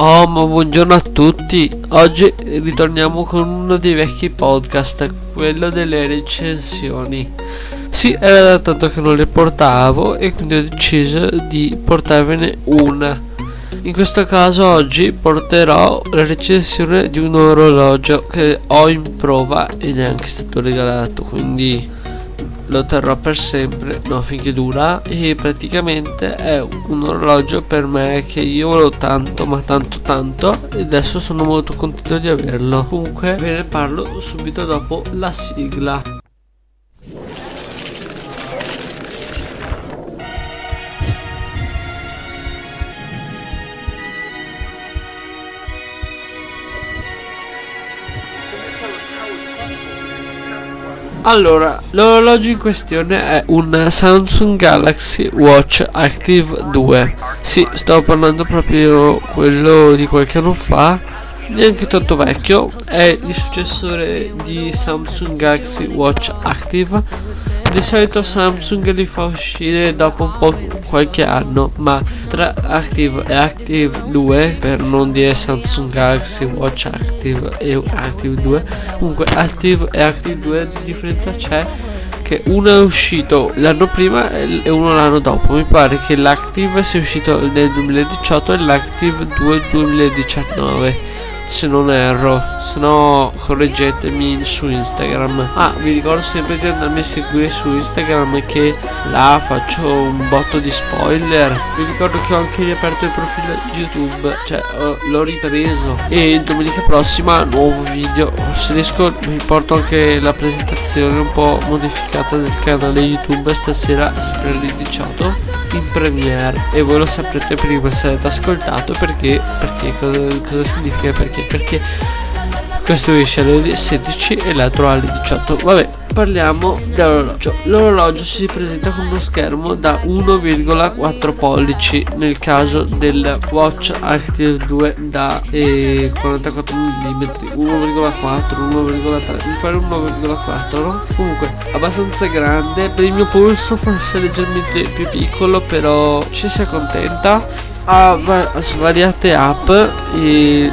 Oh, ma buongiorno a tutti. Oggi ritorniamo con uno dei vecchi podcast, quello delle recensioni. Sì, era da tanto che non le portavo e quindi ho deciso di portarvene una. In questo caso oggi porterò la recensione di un orologio che ho in prova e neanche è stato regalato, quindi lo terrò per sempre, no finché dura e praticamente è un orologio per me che io volevo tanto ma tanto tanto e adesso sono molto contento di averlo. Comunque ve ne parlo subito dopo la sigla. Allora, l'orologio in questione è un Samsung Galaxy Watch Active 2. Sì, sto parlando proprio quello di qualche anno fa neanche tanto vecchio, è il successore di Samsung Galaxy Watch Active. Di solito Samsung li fa uscire dopo un po' qualche anno, ma tra Active e Active 2, per non dire Samsung Galaxy Watch Active e Active 2, comunque Active e Active 2 di differenza c'è che uno è uscito l'anno prima e uno l'anno dopo. Mi pare che l'Active sia uscito nel 2018 e l'Active 2 2019 se non erro se no correggetemi su Instagram. Ah vi ricordo sempre di andarmi a seguire su Instagram che là faccio un botto di spoiler. Vi ricordo che ho anche riaperto il profilo YouTube cioè l'ho ripreso. E domenica prossima nuovo video. Se riesco vi porto anche la presentazione un po' modificata del canale YouTube stasera sempre alle 18 in premiere e voi lo saprete prima se avete ascoltato perché perché cosa, cosa significa perché? Perché questo esce alle 16 e l'altro alle 18 vabbè parliamo dell'orologio. L'orologio si presenta con uno schermo da 1,4 pollici nel caso del Watch Active 2 da eh, 44 mm 1,4 1,3 mi pare 1,4 no? comunque abbastanza grande. Per il mio polso forse leggermente più piccolo però ci si accontenta. Ha svariate app e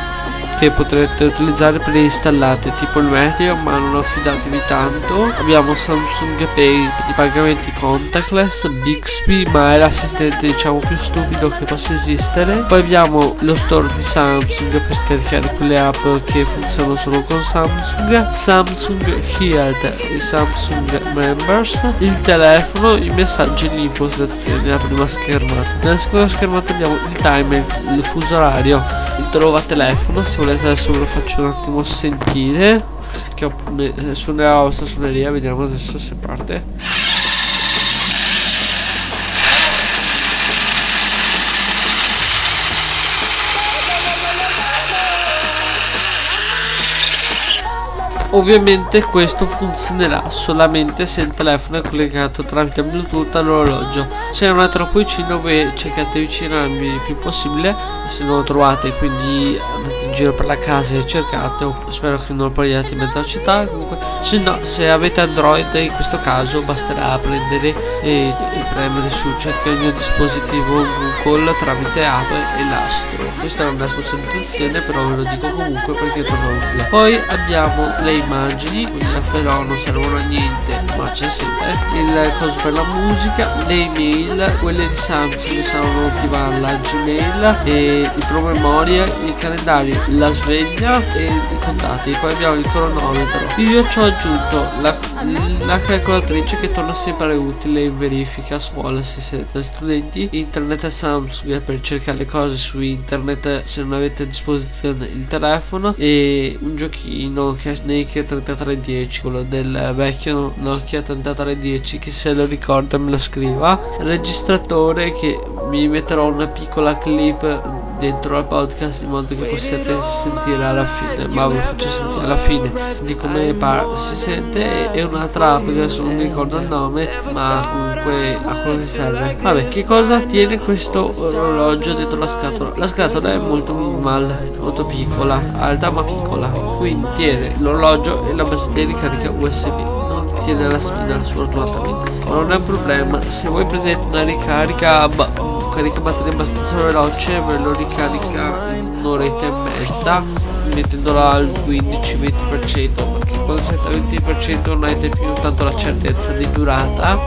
che potrete utilizzare preinstallate tipo il Meteo ma non affidatevi tanto. Abbiamo Samsung Pay i pagamenti contactless Bixby ma è l'assistente diciamo più stupido che possa esistere. Poi abbiamo lo store di Samsung per scaricare quelle app che funzionano solo con Samsung. Samsung Health e Samsung Members. Il telefono i messaggi e le impostazioni la prima schermata. Nella seconda schermata abbiamo il timer il fuso orario il trova telefono se volete adesso ve lo faccio un attimo sentire che ho, suonerà la vostra suoneria vediamo adesso se parte Ovviamente questo funzionerà solamente se il telefono è collegato tramite Bluetooth all'orologio. Se non è troppo vicino voi cercate di avvicinarvi il più possibile se non lo trovate quindi andate in giro per la casa e cercate spero che non lo prendiate in mezzo alla città. Comunque se no se avete Android in questo caso basterà prendere e, e premere su cerca il mio dispositivo Google tramite app e nastro questa è una sponsorizzazione però ve lo dico comunque perché torno utile. Poi abbiamo le immagini quindi però non servono a niente ma c'è sempre. Il coso per la musica le email quelle di Samsung sono attivare la Gmail e il promemoria il calendario la sveglia e i contatti poi abbiamo il cronometro. Io ci ho aggiunto la, la calcolatrice che torna sempre utile in verifica a scuola se siete studenti. Internet e Samsung per cercare le cose su internet se non avete a disposizione il telefono. E un giochino che è Snake Nokia 3310 quello del vecchio Nokia 3310 chi se lo ricorda me lo scriva. Registratore che vi metterò una piccola clip dentro al podcast in modo che possiate sentire alla fine. ma ve lo faccio sentire alla fine. Di come par- si sente e un'altra app che adesso non mi ricordo il nome ma comunque a quello che serve. Vabbè che cosa tiene questo orologio dentro la scatola? La scatola è molto minimal molto piccola alta ma piccola. Quindi tiene l'orologio e la batteria di carica usb non tiene la spina sfortunatamente. Ma non è un problema. Se voi prendete una ricarica carica batteria abbastanza veloce ve lo ricarica in un'oretta e mezza mettendola al 15-20% perché quando siete al 20% non avete più tanto la certezza di durata.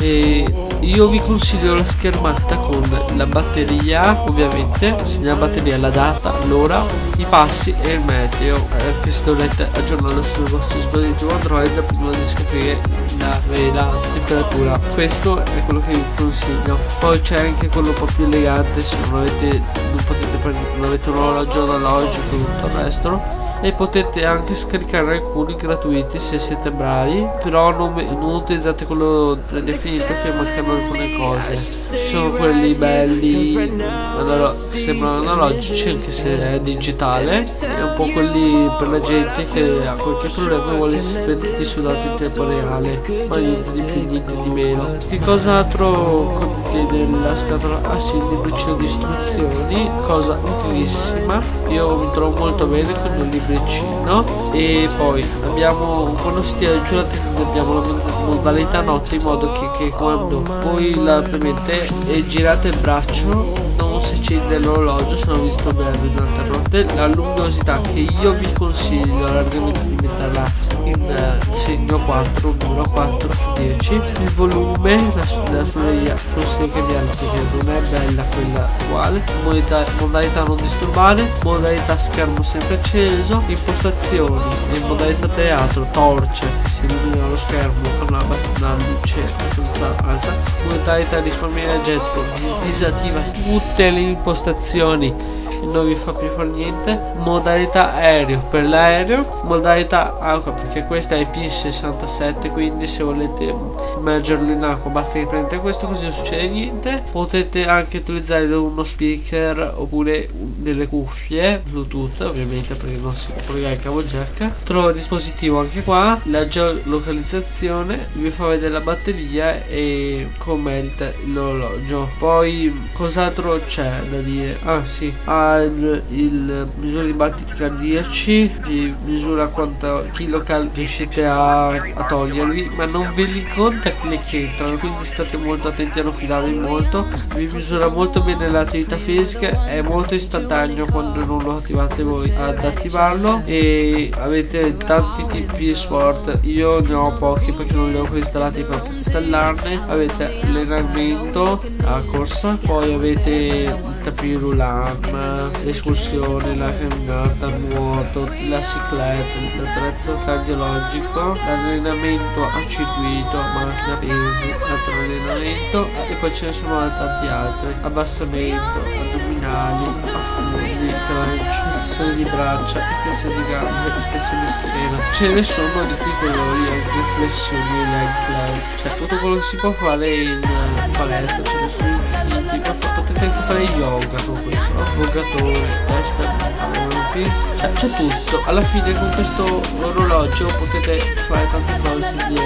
E io vi consiglio la schermata con la batteria ovviamente segna la batteria la data l'ora i passi e il meteo. Eh, se dovete aggiornarlo sul vostro dispositivo android prima di scoprire la vera temperatura. Questo è quello che vi consiglio. Poi c'è anche quello un po' più elegante se non avete non potete prendere non avete un orologio analogico e tutto il resto e potete anche scaricare alcuni gratuiti se siete bravi però non, non utilizzate quello definito che mancano alcune cose. Ci sono quelli belli allora, sembrano analogici anche se è digitale. E un po' quelli per la gente che ha qualche problema e vuole spenderti su dati in tempo reale ma niente di più niente di meno. Che cosa altro contiene la scatola? Ah sì il libricino di istruzioni cosa utilissima. Io mi trovo molto bene con il libro libricino e poi abbiamo si tira giù la tecnica abbiamo la modalità notte in modo che, che quando voi la premete e girate il braccio non si accende l'orologio se non visto bene durante la notte. La luminosità che io vi consiglio largamente di metterla in uh, segno 4 numero 4 su 10 il volume la, la suoneria forse cambiarla perché non è bella quella uguale. Modalità, modalità non disturbare modalità schermo sempre acceso impostazioni in modalità teatro torce che si illumina lo schermo con una, una luce abbastanza alta. Modalità risparmio energetico disattiva tutte le impostazioni non vi fa più fare niente. Modalità aereo per l'aereo modalità acqua perché questa è IP67 quindi se volete immergerlo in acqua basta che prendete questo così non succede niente. Potete anche utilizzare uno speaker oppure delle cuffie bluetooth ovviamente perché non si può collegare il cavo jack. Trova dispositivo anche qua la geolocalizzazione vi fa vedere la batteria e come l'orologio. Poi cos'altro c'è da dire? Ah sì. Ah il, il misura di battiti cardiaci vi misura quanto kilocal riuscite a, a togliervi ma non ve li conta quelli che entrano quindi state molto attenti a non fidarvi molto. Vi misura molto bene l'attività fisica è molto istantaneo quando non lo attivate voi ad attivarlo e avete tanti tipi di sport. Io ne ho pochi perché non li ho installati per installarne. Avete allenamento a corsa poi avete il tapirulan l'escursione, la camminata, nuoto, la cicletta, l'attrezzo cardiologico, l'allenamento a circuito, macchina pesi, altro allenamento e poi ce ne sono tanti altri, abbassamento, addominali, affondi, crunch, estensione di braccia, estensione di gambe, estensione di schiena, ce ne sono di tutti i colori, anche flessioni, leg press, cioè tutto quello che si può fare in palestra, ce ne sono infiniti, potete anche fare yoga con questo, avvocatori testa cioè, c'è tutto. Alla fine con questo orologio potete fare tante cose di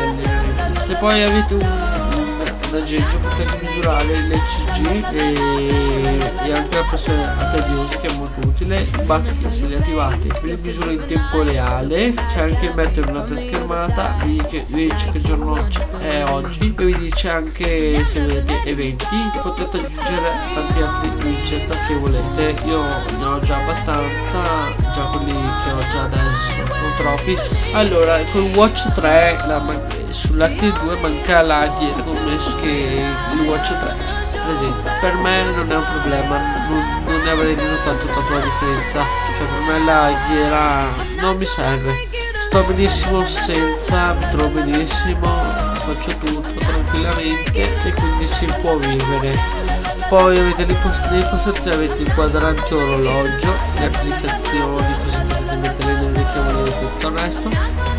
se poi avete un un aggeggio potete misurare l'ECG e, e anche la pressione arteriosa che è molto utile i battiti se li attivate vi misura in tempo reale c'è anche il meteo in un'altra schermata vi, vi dice che giorno è oggi e vi dice anche se avete eventi potete aggiungere tanti altri widget che volete io ne ho già abbastanza già quelli che ho già adesso sono troppi. Allora col watch 3 la sull'Active 2 manca la come che il Watch 3 presenta. Per me non è un problema non, non ne avrei notato tanto la differenza. Cioè per me la ghiera non mi serve. Sto benissimo senza mi trovo benissimo faccio tutto tranquillamente e quindi si può vivere poi avete le impostazioni avete il quadrante orologio le applicazioni così potete mettere nel richiamo e tutto il resto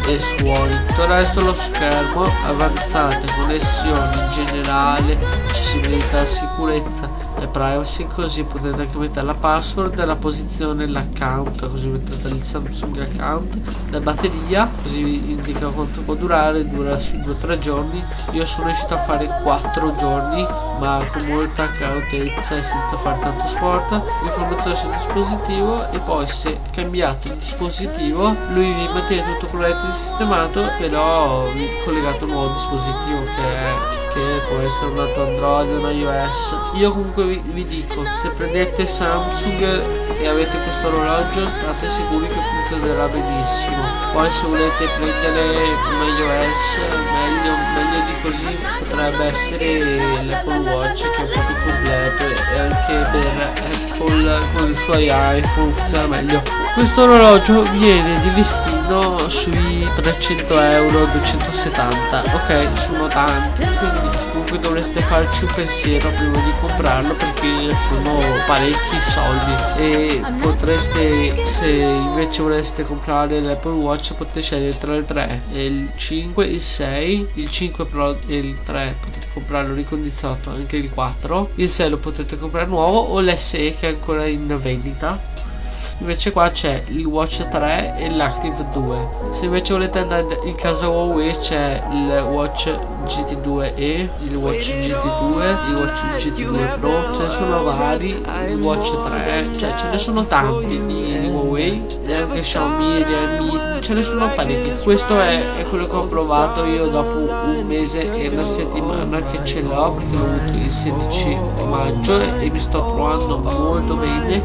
e suoni. Tutto il resto lo schermo, avanzate, connessioni, generale, accessibilità, sicurezza e privacy, così potete anche mettere la password, la posizione, l'account, così mettete il Samsung account, la batteria, così vi indica quanto può durare, dura su 2-3 giorni. Io sono riuscito a fare 4 giorni, ma con molta cautezza e senza fare tanto sport informazioni sul dispositivo e poi se cambiato il dispositivo lui vi mantiene tutto e sistemato però collegato a un nuovo dispositivo che, è, che può essere un lato Android un iOS io comunque vi, vi dico se prendete Samsung e avete questo orologio state sicuri che funzionerà benissimo. Poi se volete prendere un iOS meglio, meglio di così potrebbe essere l'Apple Watch che è un po' più completo e anche per Apple con i suoi iPhone funziona meglio. Questo orologio viene di listino sui 300 euro 270 ok sono tanti quindi comunque dovreste farci un pensiero prima di comprarlo perché sono parecchi soldi. E potreste se invece voleste comprare l'Apple Watch potete scegliere tra il 3 e il 5 il 6 il 5 Pro e il 3 potete comprarlo ricondizionato anche il 4 il 6 lo potete comprare nuovo o l'SE che è ancora in vendita invece qua c'è il Watch 3 e l'Active 2 se invece volete andare in casa Huawei c'è il Watch GT2e il Watch GT2 il Watch GT2 Pro. Ce ne sono vari il Watch 3 cioè ce ne sono tanti di Huawei e anche Xiaomi Realme ce ne sono parecchi. Questo è, è quello che ho provato io dopo un mese e una settimana che ce l'ho perché l'ho avuto il 16 maggio e mi sto trovando molto bene.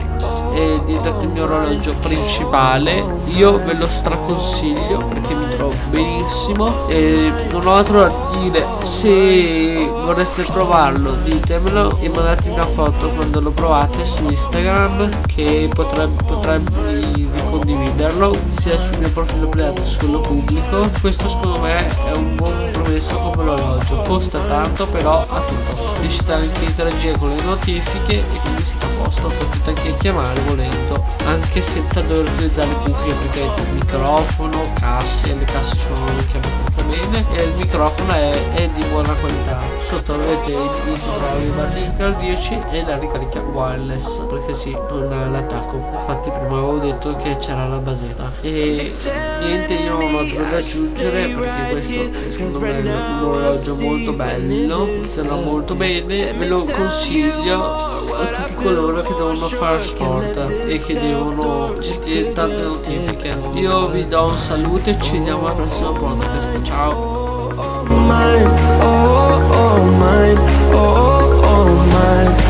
È diventato il mio orologio principale. Io ve lo straconsiglio perché mi trovo benissimo e non ho altro da dire. Se vorreste provarlo ditemelo e mandatemi una foto quando lo provate su Instagram che potrebbe, potrebbe condividerlo sia sul mio profilo privato che su quello pubblico. Questo secondo me è un buon compromesso come orologio costa tanto però ha tutto. Riuscite anche a interagire con le notifiche e quindi siete a posto potete anche chiamare volendo anche senza dover utilizzare cuffie perché avete microfono casse le casse sono anche abbastanza e il microfono è, è di buona qualità. Sotto avete i controlli battery cardiaci e la ricarica wireless perché sì non ha l'attacco. Infatti prima avevo detto che c'era la basetta. E niente io non ho altro da aggiungere perché questo è secondo me un orologio molto bello funziona molto bene. Ve lo consiglio a tutti coloro che devono fare sport e che devono gestire tante notifiche. Io vi do un saluto e ci vediamo al prossimo podcast. Ciao Oh, oh, oh, mine, oh, oh, mine, oh, oh, oh mine.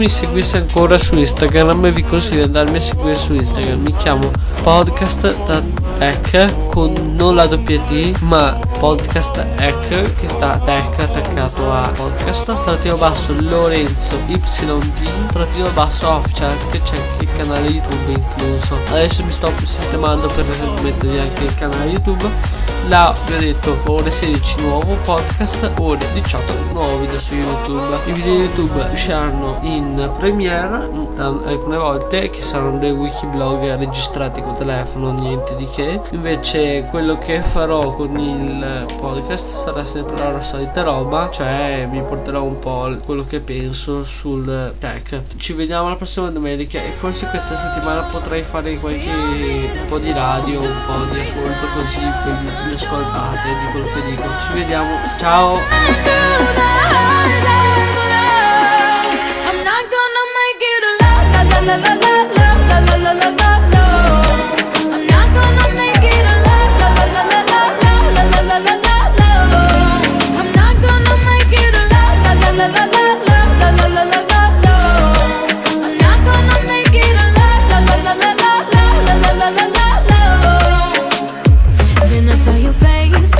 Mi seguisse ancora su Instagram vi consiglio di andarmi a seguire su Instagram. Mi chiamo podcast da tech con non la WD ma podcast ec che sta tech attaccato a podcast. Trattino basso Lorenzo YD trattino basso official che c'è anche il canale YouTube incluso. Adesso mi sto sistemando per mettervi anche il canale YouTube. Là vi ho detto ore 16 nuovo podcast ore 18 nuovo video su YouTube. I video YouTube usciranno in Premiere alcune volte che saranno dei wikiblog registrati con telefono niente di che. Invece quello che farò con il podcast sarà sempre la solita roba cioè vi porterò un po' quello che penso sul tech. Ci vediamo la prossima domenica e forse questa settimana potrei fare qualche un po' di radio un po' di ascolto così mi ascoltate di quello che dico. Ci vediamo. Ciao